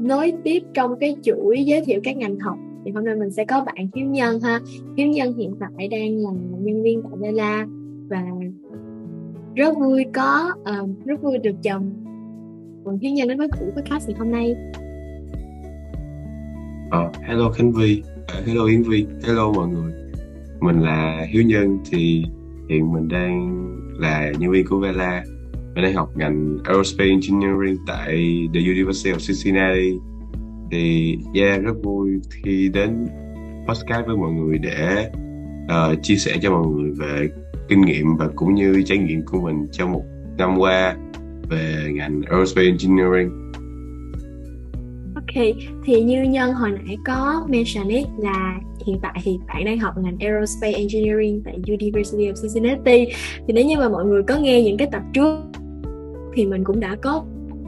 nối tiếp trong cái chuỗi giới thiệu các ngành học thì hôm nay mình sẽ có bạn Hiếu Nhân ha. Hiếu Nhân hiện tại đang là nhân viên tại Vela và rất vui có uh, rất vui được chồng còn Hiếu Nhân đến với buổi podcast ngày hôm nay? Uh, hello Khánh Vi uh, ờ, hello Yến Vi hello mọi người. Mình là Hiếu Nhân thì hiện mình đang là nhân viên của Vela mình đang học ngành Aerospace Engineering tại The University of Cincinnati. Thì yeah rất vui khi đến podcast với mọi người để uh, chia sẻ cho mọi người về kinh nghiệm và cũng như trải nghiệm của mình trong một năm qua về ngành Aerospace Engineering. Ok, thì như Nhân hồi nãy có mention ấy là hiện tại thì bạn đang học ngành Aerospace Engineering tại University of Cincinnati. Thì nếu như mà mọi người có nghe những cái tập trước thì mình cũng đã có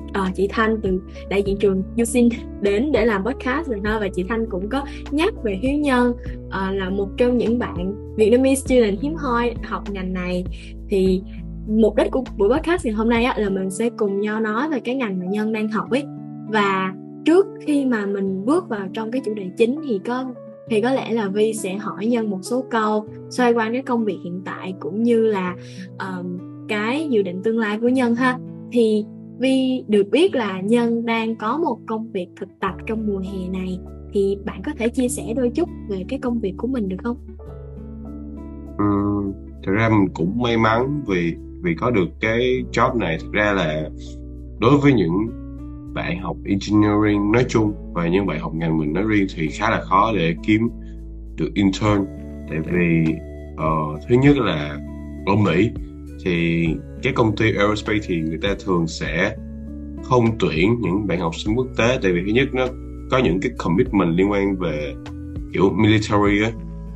uh, chị Thanh từ đại diện trường USIN đến để làm podcast rồi ha và chị Thanh cũng có nhắc về Hiếu Nhân uh, là một trong những bạn Vietnamese student hiếm hoi học ngành này. Thì mục đích của buổi podcast ngày hôm nay á, là mình sẽ cùng nhau nói về cái ngành mà Nhân đang học ấy. Và trước khi mà mình bước vào trong cái chủ đề chính thì có thì có lẽ là Vi sẽ hỏi Nhân một số câu xoay quanh cái công việc hiện tại cũng như là um, cái dự định tương lai của Nhân ha. Thì Vi được biết là Nhân đang có một công việc thực tập trong mùa hè này. Thì bạn có thể chia sẻ đôi chút về cái công việc của mình được không? Ừ, thực ra mình cũng may mắn vì vì có được cái job này. Thực ra là đối với những bạn học engineering nói chung và những bạn học ngành mình nói riêng thì khá là khó để kiếm được intern. Tại vì uh, thứ nhất là ở Mỹ thì cái công ty aerospace thì người ta thường sẽ không tuyển những bạn học sinh quốc tế. Tại vì thứ nhất nó có những cái commitment liên quan về kiểu military á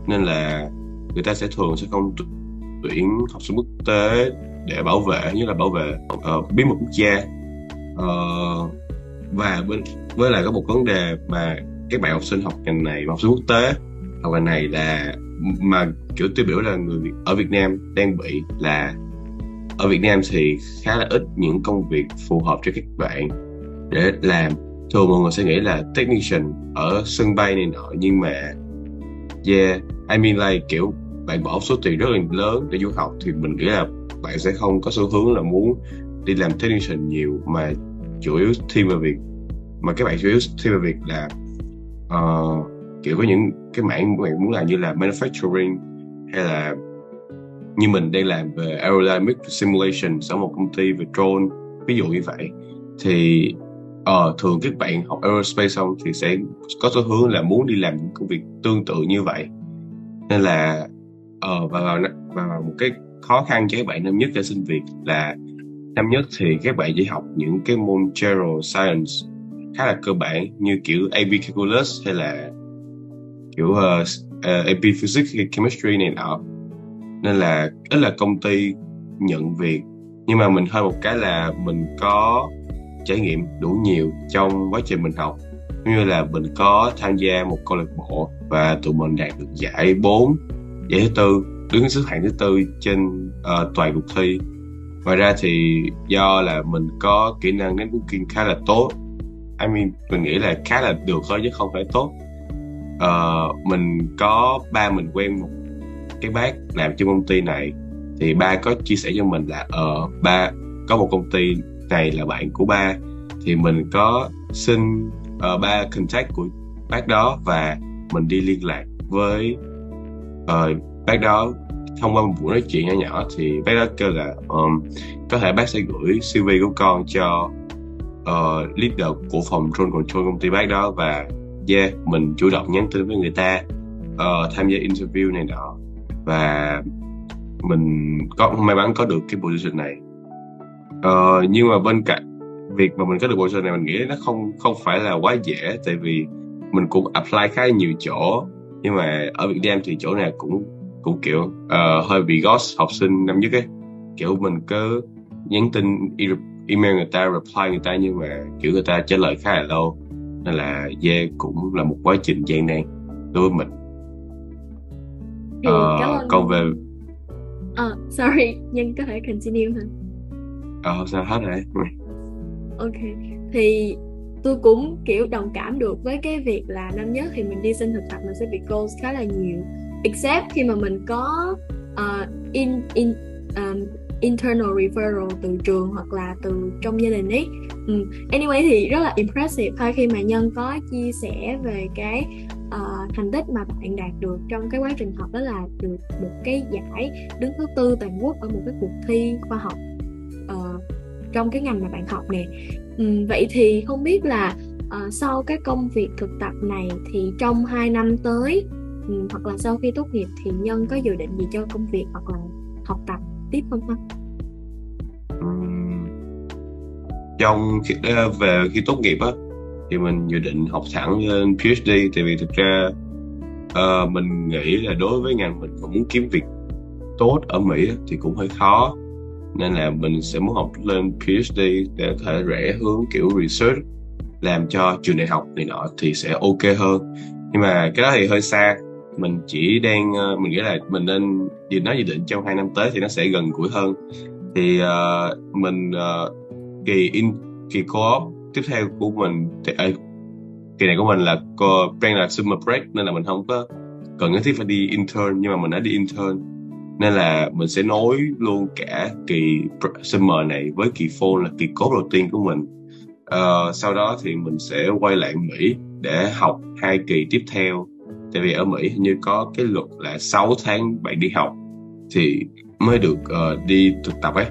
nên là người ta sẽ thường sẽ không tuyển học sinh quốc tế để bảo vệ như là bảo vệ uh, bí mật quốc gia. Uh, và bên, với lại có một vấn đề mà các bạn học sinh học ngành này, học sinh quốc tế học ngành này là mà, kiểu, tiêu biểu là người ở Việt Nam đang bị là ở Việt Nam thì khá là ít những công việc phù hợp cho các bạn để làm. Thường mọi người sẽ nghĩ là technician ở sân bay này nọ, nhưng mà, yeah, I mean, like, kiểu, bạn bỏ số tiền rất là lớn để du học thì mình nghĩ là bạn sẽ không có xu hướng là muốn đi làm technician nhiều, mà chủ yếu thêm vào việc mà các bạn chủ yếu thêm vào việc là uh, kiểu có những cái mảng bạn muốn làm như là manufacturing hay là như mình đang làm về aerodynamic simulation ở một công ty về drone ví dụ như vậy thì uh, thường các bạn học aerospace xong thì sẽ có xu hướng là muốn đi làm những công việc tương tự như vậy. Nên là uh, và, và, và một cái khó khăn cho các bạn năm nhất cho sinh việc là năm nhất thì các bạn chỉ học những cái môn general science khá là cơ bản như kiểu AP calculus hay là kiểu ờ, ờ, uh, uh, AP physics hay chemistry này nọ. Nên là ít là công ty nhận việc nhưng mà mình hơi một cái là mình có trải nghiệm đủ nhiều trong quá trình mình học. Như là mình có tham gia một câu lạc bộ và tụi mình đạt được giải 4 giải thứ tư đứng xếp hạng thứ tư trên uh, toàn cuộc thi ngoài ra thì do là mình có kỹ năng networking khá là tốt. I mean mình nghĩ là khá là được thôi chứ không phải tốt. Uh, mình có ba mình quen một cái bác làm trong công ty này. Thì ba có chia sẻ cho mình là ở uh, ba có một công ty này là bạn của ba. Thì mình có xin uh, ba contact của bác đó và mình đi liên lạc với uh, bác đó thông qua một buổi nói chuyện nhỏ nhỏ thì bác đó kêu là um, có thể bác sẽ gửi CV của con cho uh, leader của phòng drone control công ty bác đó và yeah mình chủ động nhắn tin với người ta uh, tham gia interview này nọ. Và mình có may mắn có được cái position này. Uh, nhưng mà bên cạnh việc mà mình có được position này mình nghĩ nó không không phải là quá dễ tại vì mình cũng apply khá nhiều chỗ. Nhưng mà ở Việt Nam thì chỗ nào cũng cũng kiểu uh, hơi bị ghost học sinh năm nhất ấy. Kiểu mình cứ nhắn tin email người ta reply người ta nhưng mà kiểu người ta trả lời khá là lâu. Nên là yeah cũng là một quá trình gian nan đối với mình. Thì uh, cảm ơn. còn về uh, sorry nhưng có thể continue hả? Ờ uh, sao hết rồi. Ok thì tôi cũng kiểu đồng cảm được với cái việc là năm nhất thì mình đi xin thực tập mình sẽ bị goals khá là nhiều except khi mà mình có uh, in in um, internal referral từ trường hoặc là từ trong gia đình ấy. Um, anyway thì rất là impressive. Thôi khi mà nhân có chia sẻ về cái uh, thành tích mà bạn đạt được trong cái quá trình học đó là được một cái giải đứng thứ tư toàn quốc ở một cái cuộc thi khoa học uh, trong cái ngành mà bạn học nè. Um, vậy thì không biết là uh, sau cái công việc thực tập này thì trong 2 năm tới Ừ, hoặc là sau khi tốt nghiệp thì nhân có dự định gì cho công việc hoặc là học tập tiếp không ha? Ừ. trong khi, ờ, về khi tốt nghiệp á thì mình dự định học thẳng lên ờ, PhD tại vì thực ra uh, mình nghĩ là đối với ngành mình mà muốn kiếm việc tốt ở Mỹ thì cũng hơi khó. Nên là mình sẽ muốn học lên PhD để có thể rẽ hướng kiểu research làm cho trường đại học này nọ thì sẽ ok hơn. Nhưng mà cái đó thì hơi xa mình chỉ đang uh, mình nghĩ là mình nên gì nói dự định trong hai năm tới thì nó sẽ gần gũi hơn. Thì uh, mình uh, kỳ in kỳ co-op tiếp theo của mình thì à, kỳ này của mình là co đang là summer break nên là mình không có cần nhất thiết phải đi intern nhưng mà mình đã đi intern. Nên là mình sẽ nối luôn cả kỳ summer này với kỳ fall là kỳ cốt đầu tiên của mình. Uh, sau đó thì mình sẽ quay lại Mỹ để học hai kỳ tiếp theo tại vì ở Mỹ như có cái luật là 6 tháng bạn đi học thì mới được uh, đi thực tập ấy.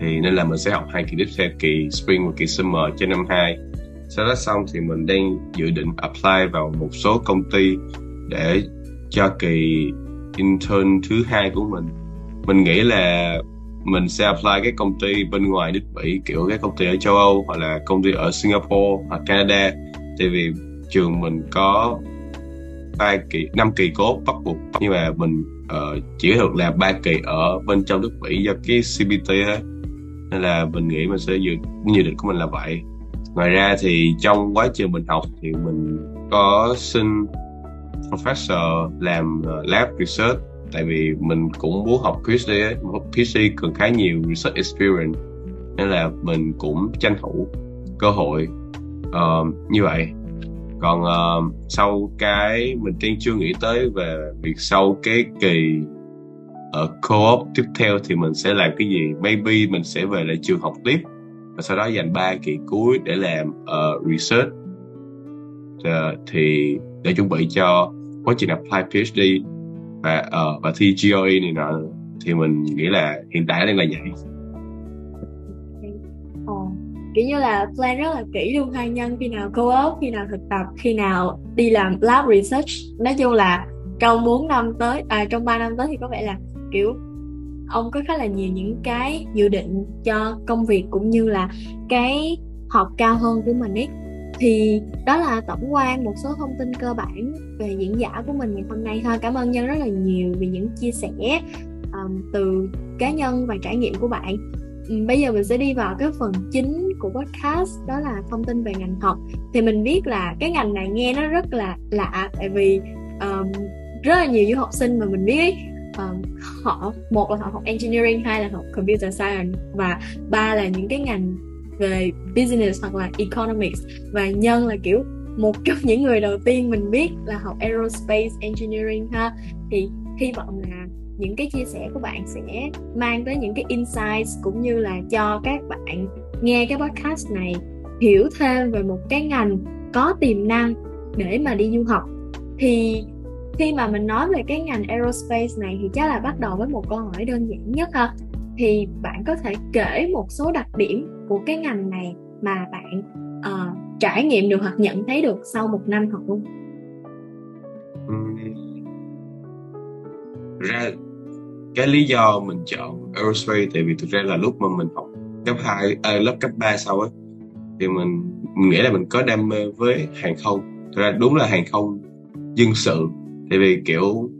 Thì nên là mình sẽ học hai kỳ tiếp theo kỳ spring và kỳ summer cho năm 2 sau đó xong thì mình đang dự định apply vào một số công ty để cho kỳ intern thứ hai của mình. Mình nghĩ là mình sẽ apply cái công ty bên ngoài nước Mỹ kiểu cái công ty ở châu Âu hoặc là công ty ở Singapore hoặc Canada. Tại vì trường mình có ba kỳ năm kỳ cốt bắt buộc nhưng mà mình uh, chỉ được làm ba kỳ ở bên trong nước Mỹ do cái CBT ấy nên là mình nghĩ mình sẽ dự dự định của mình là vậy. Ngoài ra thì trong quá trình mình học thì mình có xin professor làm uh, lab research. Tại vì mình cũng muốn học PhD ấy. PhD cần khá nhiều research experience. Nên là mình cũng tranh thủ cơ hội uh, như vậy còn uh, sau cái mình đang chưa nghĩ tới về việc sau cái kỳ ở co-op tiếp theo thì mình sẽ làm cái gì? Maybe mình sẽ về lại trường học tiếp và sau đó dành 3 kỳ cuối để làm uh, research. Uh, thì để chuẩn bị cho quá trình apply PhD và uh, và thi GRE này nọ thì mình nghĩ là hiện tại đang là vậy kiểu như là plan rất là kỹ luôn hai nhân khi nào co-op khi nào thực tập khi nào đi làm lab research. Nói chung là trong 4 năm tới à trong 3 năm tới thì có vẻ là kiểu ông có khá là nhiều những cái dự định cho công việc cũng như là cái học cao hơn của mình ấy. Thì đó là tổng quan một số thông tin cơ bản về diễn giả của mình ngày hôm nay thôi. Cảm ơn nhân rất là nhiều vì những chia sẻ um, từ cá nhân và trải nghiệm của bạn bây giờ mình sẽ đi vào cái phần chính của podcast đó là thông tin về ngành học. Thì mình biết là cái ngành này nghe nó rất là lạ tại vì um, rất là nhiều du học sinh mà mình biết ấy, um, họ một là họ học engineering hai là học computer science và ba là những cái ngành về business hoặc là economics. Và nhân là kiểu một trong những người đầu tiên mình biết là học aerospace engineering ha. Thì hy vọng là những cái chia sẻ của bạn sẽ mang tới những cái insights cũng như là cho các bạn nghe cái podcast này hiểu thêm về một cái ngành có tiềm năng để mà đi du học. Thì khi mà mình nói về cái ngành aerospace này thì chắc là bắt đầu với một câu hỏi đơn giản nhất ha. Thì bạn có thể kể một số đặc điểm của cái ngành này mà bạn uh, trải nghiệm được hoặc nhận thấy được sau một năm học luôn ra cái lý do mình chọn aerospace tại vì thực ra là lúc mà mình học cấp 2 à, lớp cấp 3 sau ấy thì mình mình nghĩ là mình có đam mê với hàng không. Thực ra đúng là hàng không dân sự. Tại vì kiểu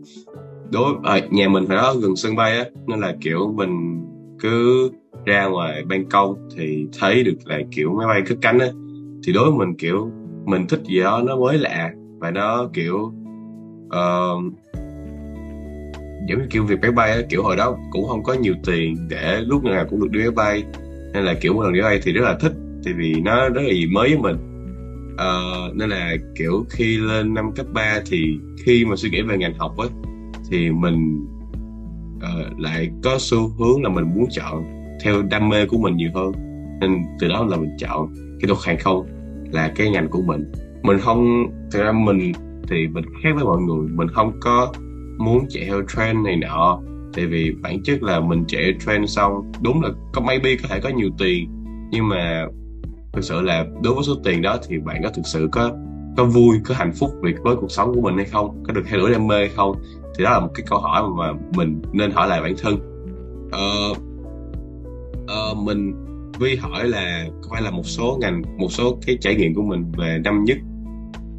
đối à, nhà mình phải đó gần sân bay á nên là kiểu mình cứ ra ngoài ban công thì thấy được là kiểu máy bay cất cánh á thì đối với mình kiểu mình thích gì đó nó mới lạ và nó kiểu uh, giống như kiểu việc máy bay kiểu hồi đó cũng không có nhiều tiền để lúc nào cũng được đi máy bay. Nên là kiểu một lần đi máy bay thì rất là thích tại vì nó rất là gì mới với mình. Uh, nên là kiểu khi lên năm cấp 3 thì khi mà suy nghĩ về ngành học ấy thì mình uh, lại có xu hướng là mình muốn chọn theo đam mê của mình nhiều hơn. Nên từ đó là mình chọn kỹ thuật hàng không là cái ngành của mình. Mình không thực ra mình thì mình khác với mọi người. Mình không có muốn chạy theo trend này nọ. Tại vì bản chất là mình chạy trend xong đúng là có maybe có thể có nhiều tiền. Nhưng mà thực sự là đối với số tiền đó thì bạn có thực sự có có vui có hạnh phúc việc với cuộc sống của mình hay không? Có được theo đuổi đam mê hay không? Thì đó là một cái câu hỏi mà mình nên hỏi lại bản thân. Uh, uh, mình Vi hỏi là có phải là một số ngành một số cái trải nghiệm của mình về năm nhất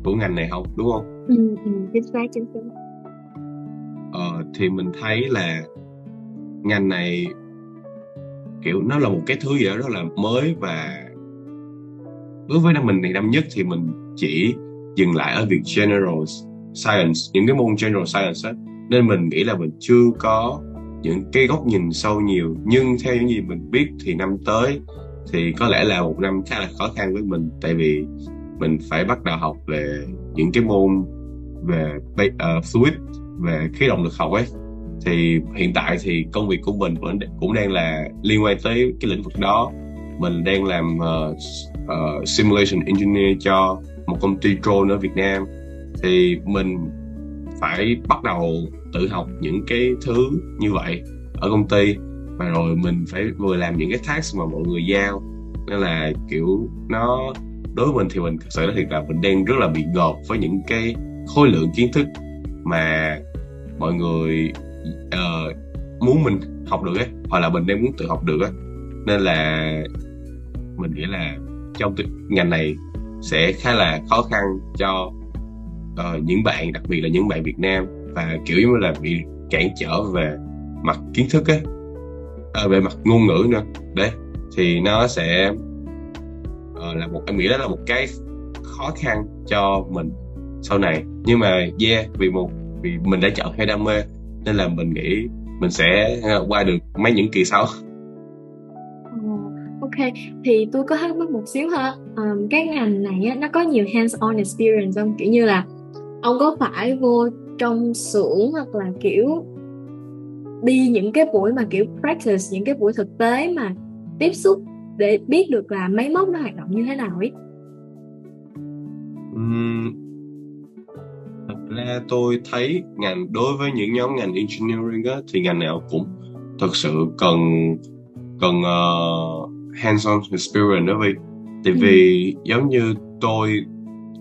của ngành này không? Đúng không? Ừ, ừ chính xác chính xác. Ờ, thì mình thấy là ngành này kiểu nó là một cái thứ gì đó rất là mới và đối với năm mình này năm nhất thì mình chỉ dừng lại ở việc general science những cái môn general science á. Nên mình nghĩ là mình chưa có những cái góc nhìn sâu nhiều. Nhưng theo những gì mình biết thì năm tới thì có lẽ là một năm khá là khó khăn với mình. Tại vì mình phải bắt đầu học về những cái môn về uh, fluid về khí động lực học ấy thì hiện tại thì công việc của mình vẫn cũng đang là liên quan tới cái lĩnh vực đó. Mình đang làm uh, uh, simulation engineer cho một công ty drone ở Việt Nam. Thì mình phải bắt đầu tự học những cái thứ như vậy ở công ty và rồi mình phải vừa làm những cái task mà mọi người giao. Nên là kiểu nó đối với mình thì mình thật sự nói thiệt là mình đang rất là bị ngợp với những cái khối lượng kiến thức mà mọi người uh, muốn mình học được ấy hoặc là mình đang muốn tự học được á nên là mình nghĩ là trong ngành này sẽ khá là khó khăn cho uh, những bạn đặc biệt là những bạn Việt Nam và kiểu như là bị cản trở về mặt kiến thức ấy à, về mặt ngôn ngữ nữa. Đấy thì nó sẽ uh, là một em nghĩ đó là một cái khó khăn cho mình sau này. Nhưng mà yeah vì một vì mình đã chọn theo đam mê nên là mình nghĩ mình sẽ ờ, qua được mấy những kỳ sau. Ok. Thì tôi có thắc mắc một xíu ha. Um, cái ngành này á, nó có nhiều hands-on experience không? Kiểu như là ông có phải vô trong xưởng hoặc là kiểu đi những cái buổi mà kiểu practice những cái buổi thực tế mà tiếp xúc để biết được là máy móc nó hoạt động như thế nào ấy? Tôi thấy ngành đối với những nhóm ngành engineering á, thì ngành nào cũng thật sự cần cần uh, hands-on experience đó vì tại vì ừ. giống như tôi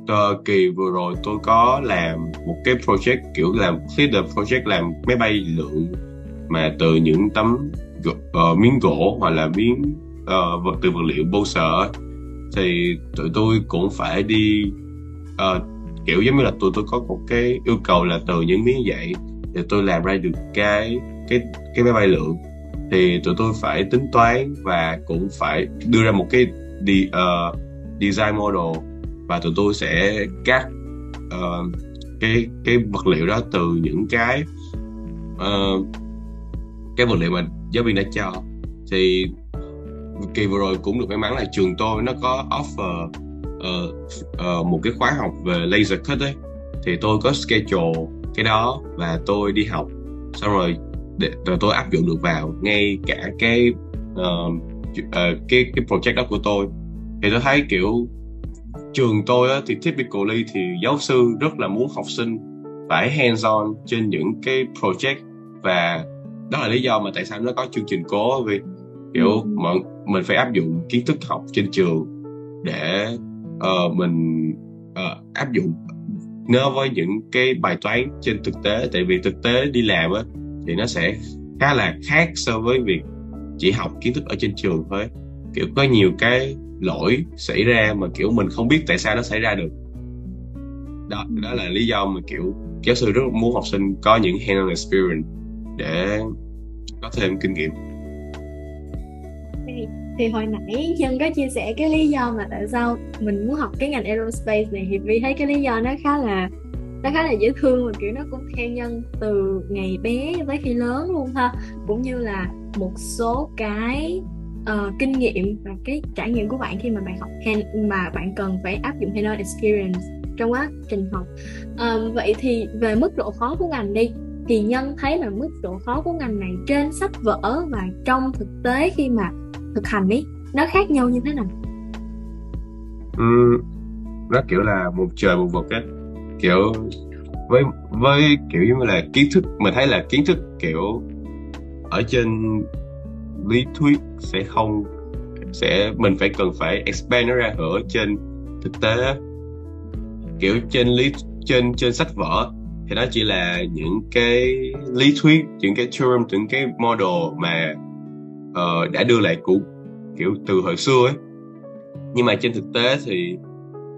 uh, kỳ vừa rồi tôi có làm một cái project kiểu làm leader project làm máy bay lượng mà từ những tấm uh, miếng gỗ hoặc là miếng uh, vật từ vật liệu bô sở thì tụi tôi cũng phải đi uh, kiểu giống như là tụi tôi có một cái yêu cầu là từ những miếng vậy thì tôi làm ra được cái cái cái máy bay lượng. Thì tụi tôi phải tính toán và cũng phải đưa ra một cái đi, uh, design model và tụi tôi sẽ cắt uh, cái cái vật liệu đó từ những cái uh, cái vật liệu mà giáo viên đã cho. Thì kỳ vừa rồi cũng được may mắn là trường tôi nó có offer uh, uh, một cái khóa học về laser cut ấy thì tôi có schedule cái đó và tôi đi học. Xong rồi để rồi tôi áp dụng được vào ngay cả cái uh, uh, cái cái project đó của tôi. Thì tôi thấy kiểu trường tôi á, thì typically thì giáo sư rất là muốn học sinh phải hands on trên những cái project và đó là lý do mà tại sao nó có chương trình cố vì kiểu ừ. mọi mình phải áp dụng kiến thức học trên trường để uh, mình uh, áp dụng nó với những cái bài toán trên thực tế. Tại vì thực tế đi làm á thì nó sẽ khá là khác so với việc chỉ học kiến thức ở trên trường thôi. Kiểu có nhiều cái lỗi xảy ra mà kiểu mình không biết tại sao nó xảy ra được. Đó đó là lý do mà kiểu giáo sư rất muốn học sinh có những hands-on experience để có thêm kinh nghiệm thì hồi nãy nhân có chia sẻ cái lý do mà tại sao mình muốn học cái ngành aerospace này thì vi thấy cái lý do nó khá là nó khá là dễ thương và kiểu nó cũng theo nhân từ ngày bé tới khi lớn luôn ha. Cũng như là một số cái uh, kinh nghiệm và cái trải nghiệm của bạn khi mà bạn học hand mà bạn cần phải áp dụng hands-on experience trong quá trình học. Um, vậy thì về mức độ khó của ngành đi thì nhân thấy là mức độ khó của ngành này trên sách vở và trong thực tế khi mà thực hành ấy nó khác nhau như thế nào? Ừ, nó kiểu là một trời một vực á. Kiểu với với kiểu như là kiến thức mình thấy là kiến thức kiểu ở trên lý thuyết sẽ không sẽ mình phải cần phải expand nó ra ở trên thực tế kiểu trên lý trên trên sách vở thì nó chỉ là những cái lý thuyết những cái theorem những cái model mà uh, đã đưa lại cũ kiểu từ hồi xưa ấy. Nhưng mà trên thực tế thì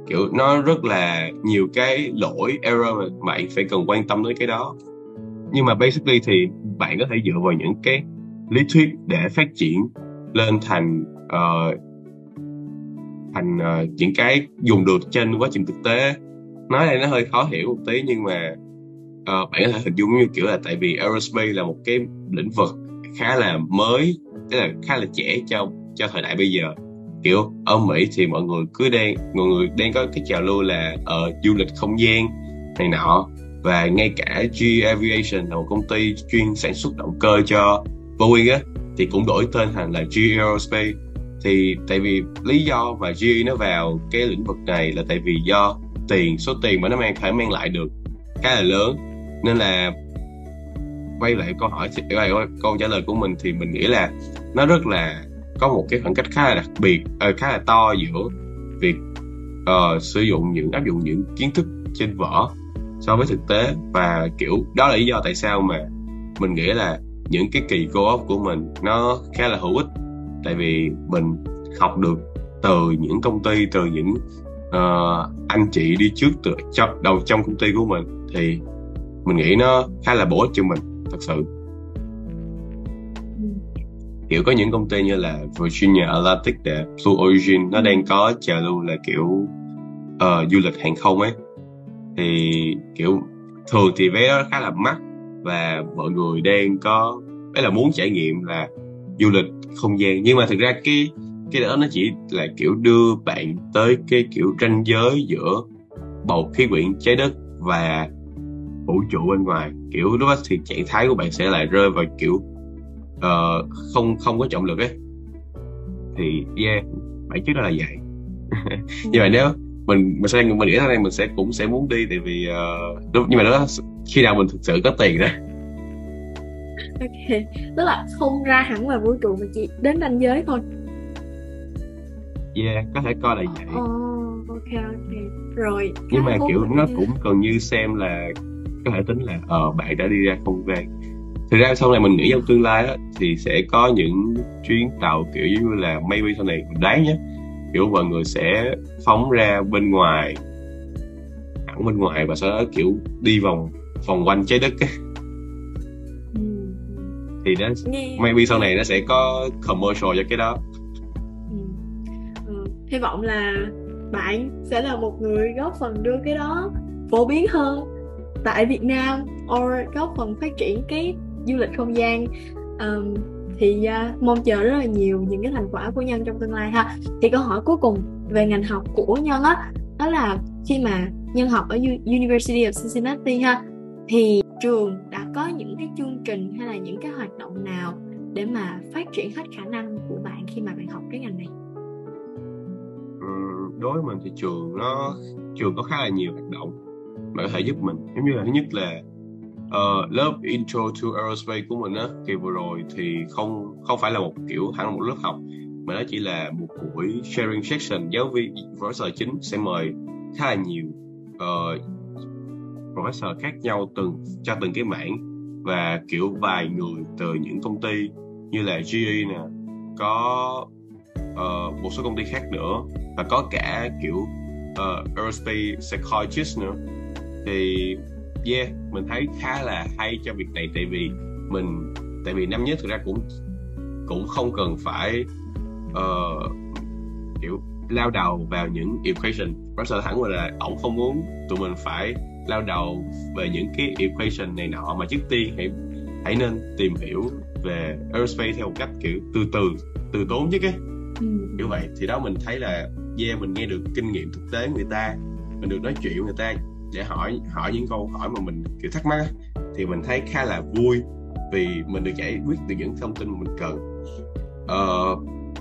kiểu nó rất là nhiều cái lỗi error mà bạn phải cần quan tâm tới cái đó. Nhưng mà basically thì bạn có thể dựa vào những cái lý thuyết để phát triển lên thành uh, thành uh, những cái dùng được trên quá trình thực tế. Nói này nó hơi khó hiểu một tí nhưng mà uh, bạn có thể hình dung như kiểu là tại vì aerospace là một cái lĩnh vực khá là mới tức là khá là trẻ cho cho thời đại bây giờ. Kiểu ở Mỹ thì mọi người cứ đang mọi người đang có cái trào lưu là ở uh, du lịch không gian này nọ. Và ngay cả G Aviation là một công ty chuyên sản xuất động cơ cho Boeing á thì cũng đổi tên thành là G Aerospace. Thì tại vì lý do mà G nó vào cái lĩnh vực này là tại vì do tiền số tiền mà nó mang phải mang lại được khá là lớn. Nên là quay lại câu hỏi quay lại câu trả lời của mình thì mình nghĩ là nó rất là có một cái khoảng cách khá là đặc biệt uh, khá là to giữa việc uh, sử dụng những áp dụng những kiến thức trên vở so với thực tế và kiểu đó là lý do tại sao mà mình nghĩ là những cái kỳ co-op của mình nó khá là hữu ích. Tại vì mình học được từ những công ty từ những uh, anh chị đi trước từ trong đầu trong công ty của mình thì mình nghĩ nó khá là bổ ích cho mình thật sự. Kiểu có những công ty như là Virginia Atlantic để Blue Origin nó đang có trào lưu là kiểu uh, du lịch hàng không ấy. Thì kiểu thường thì vé đó khá là mắc và mọi người đang có ấy là muốn trải nghiệm là du lịch không gian. Nhưng mà thực ra cái cái đó nó chỉ là kiểu đưa bạn tới cái kiểu ranh giới giữa bầu khí quyển trái đất và vũ trụ bên ngoài. Kiểu lúc đó thì trạng thái của bạn sẽ lại rơi vào kiểu uh, không không có trọng lực ấy. Thì yeah bản chất đó là vậy. Nhưng mà nếu mình mình sẽ mình nghĩ ra đây mình sẽ cũng sẽ muốn đi tại vì uh, nhưng mà đó khi nào mình thực sự có tiền đó. Ok tức là không ra hẳn vào vũ trụ mà chỉ đến ranh giới thôi. Yeah có thể coi là vậy. oh, ok ok. Rồi nhưng mà kiểu nó cũng gần như xem là có thể tính là ờ uh, bạn đã đi ra không gian thực ra sau này mình nghĩ trong tương lai á, thì sẽ có những chuyến tàu kiểu như là maybe sau này mình đoán nhé kiểu mọi người sẽ phóng ra bên ngoài hẳn bên ngoài và sau đó kiểu đi vòng vòng quanh trái đất ấy. Ừ. thì nó maybe sau này nó sẽ có commercial cho cái đó ừ. Ừ. hy vọng là bạn sẽ là một người góp phần đưa cái đó phổ biến hơn tại Việt Nam or góp phần phát triển cái du lịch không gian um, thì uh, mong chờ rất là nhiều những cái thành quả của nhân trong tương lai ha. Thì câu hỏi cuối cùng về ngành học của nhân á đó, đó là khi mà nhân học ở University of Cincinnati ha thì trường đã có những cái chương trình hay là những cái hoạt động nào để mà phát triển hết khả năng của bạn khi mà bạn học cái ngành này? Đối với mình thì trường nó trường có khá là nhiều hoạt động mà có thể giúp mình. Giống như là thứ nhất là uh, lớp intro to aerospace của mình á kỳ vừa rồi thì không không phải là một kiểu hẳn là một lớp học mà nó chỉ là một buổi sharing section giáo viên professor chính sẽ mời khá là nhiều uh, professor khác nhau từng cho từng cái mảng và kiểu vài người từ những công ty như là GE nè có uh, một số công ty khác nữa và có cả kiểu uh, aerospace psychologist nữa thì yeah mình thấy khá là hay cho việc này. Tại vì mình tại vì năm nhất thực ra cũng cũng không cần phải uh, kiểu lao đầu vào những equation. Russell thẳng là ổng không muốn tụi mình phải lao đầu về những cái equation này nọ mà trước tiên hãy hãy nên tìm hiểu về aerospace theo một cách kiểu từ từ từ tốn chứ cái ừ. kiểu vậy. Thì đó mình thấy là yeah mình nghe được kinh nghiệm thực tế người ta mình được nói chuyện người ta để hỏi hỏi những câu hỏi mà mình kiểu thắc mắc thì mình thấy khá là vui vì mình được giải quyết được những thông tin mà mình cần. Ờ,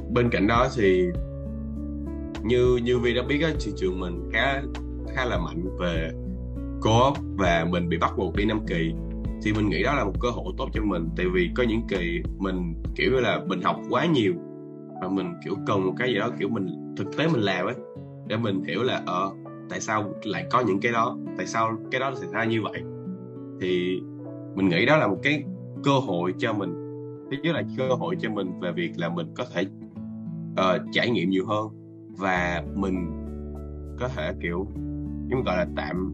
bên cạnh đó thì như như Vi đã biết á, thị trường mình khá khá là mạnh về co và mình bị bắt buộc đi năm kỳ. Thì mình nghĩ đó là một cơ hội tốt cho mình tại vì có những kỳ mình kiểu như là mình học quá nhiều và mình kiểu cần một cái gì đó kiểu mình thực tế mình làm ấy để mình hiểu là ờ tại sao lại có những cái đó tại sao cái đó xảy ra như vậy. Thì mình nghĩ đó là một cái cơ hội cho mình thứ nhất là cơ hội cho mình về việc là mình có thể uh, trải nghiệm nhiều hơn và mình có thể kiểu chúng gọi là tạm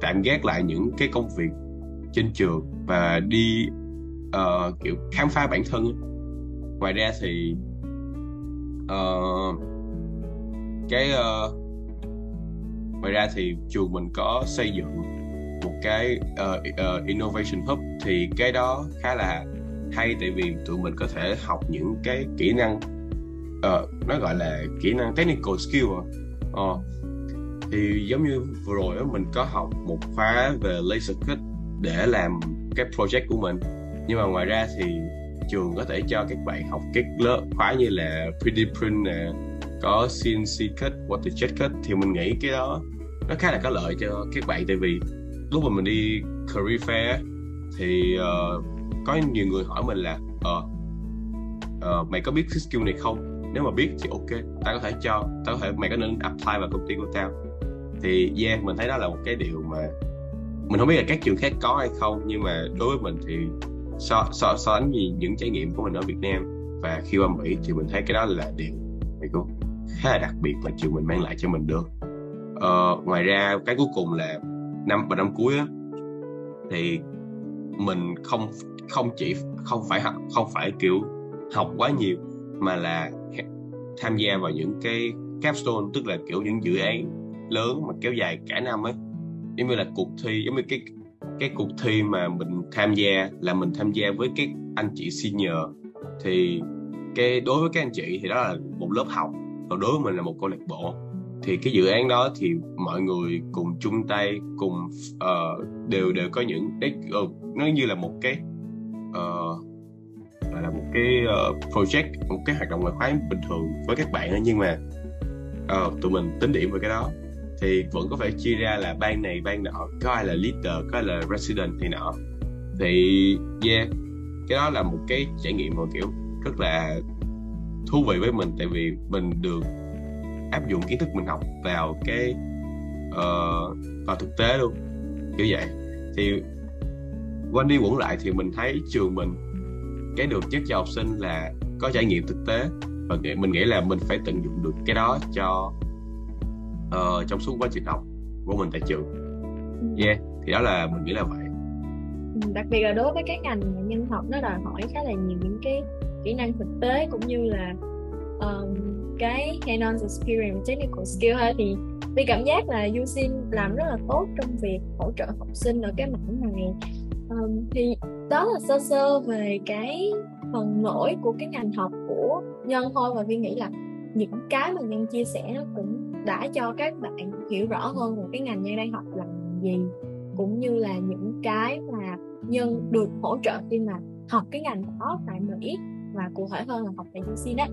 tạm gác lại những cái công việc trên trường và đi uh, kiểu khám phá bản thân ngoài ra thì uh, cái uh, ngoài ra thì trường mình có xây dựng một cái uh, uh, innovation hub. Thì cái đó khá là hay tại vì tụi mình có thể học những cái kỹ năng uh, nó gọi là kỹ năng technical skill uh, thì giống như vừa rồi đó, mình có học một khóa về laser cut để làm cái project của mình. Nhưng mà ngoài ra thì trường có thể cho các bạn học các lớp khóa như là 3D print nè có CNC cut, waterjet cut thì mình nghĩ cái đó nó khá là có lợi cho các bạn. Tại vì lúc mà mình đi career fair thì uh, có nhiều người hỏi mình là ờ uh, uh, mày có biết cái skill này không? Nếu mà biết thì ok tao có thể cho tao có thể mày có nên apply vào công ty của tao. Thì yeah mình thấy đó là một cái điều mà mình không biết là các trường khác có hay không nhưng mà đối với mình thì so so so sánh gì những trải nghiệm của mình ở Việt Nam và khi qua Mỹ thì mình thấy cái đó là điều thầy cô khá là đặc biệt mà trường mình mang lại cho mình được. Ờ, ngoài ra cái cuối cùng là năm và năm cuối á thì mình không không chỉ không phải học không phải kiểu học quá nhiều mà là tham gia vào những cái capstone tức là kiểu những dự án lớn mà kéo dài cả năm ấy. Giống như là cuộc thi giống như cái cái cuộc thi mà mình tham gia là mình tham gia với các anh chị senior. Thì cái đối với các anh chị thì đó là một lớp học còn đối với mình là một câu lạc bộ. Thì cái dự án đó thì mọi người cùng chung tay cùng uh, đều đều có những cái uh, ờ, nó như là một cái uh, là một cái uh, project một cái hoạt động ngoại khóa bình thường với các bạn đó nhưng mà uh, tụi mình tính điểm về cái đó. Thì vẫn có phải chia ra là ban này ban nọ có ai là leader có ai là resident thì nọ. Thì yeah cái đó là một cái trải nghiệm mà kiểu rất là thú vị với mình tại vì mình được áp dụng kiến thức mình học vào cái uh, vào thực tế luôn kiểu vậy. Thì quanh đi quẩn lại thì mình thấy trường mình cái được nhất cho học sinh là có trải nghiệm thực tế và mình nghĩ là mình phải tận dụng được cái đó cho uh, trong suốt quá trình học của mình tại trường. Ừ. yeah thì đó là mình nghĩ là vậy. Ừ, đặc biệt là đối với các ngành nhân học nó đòi hỏi khá là nhiều những cái kỹ năng thực tế cũng như là um, cái hands-on experience technical skill ha. Thì vì cảm giác là Yusin làm rất là tốt trong việc hỗ trợ học sinh ở cái mảng này. Um, thì đó là sơ sơ về cái phần nổi của cái ngành học của nhân thôi. Và vi nghĩ là những cái mà nhân chia sẻ nó cũng đã cho các bạn hiểu rõ hơn về cái ngành nhân đang học là gì cũng như là những cái mà nhân được hỗ trợ khi mà học cái ngành đó tại Mỹ và cụ thể hơn là học tại UC đấy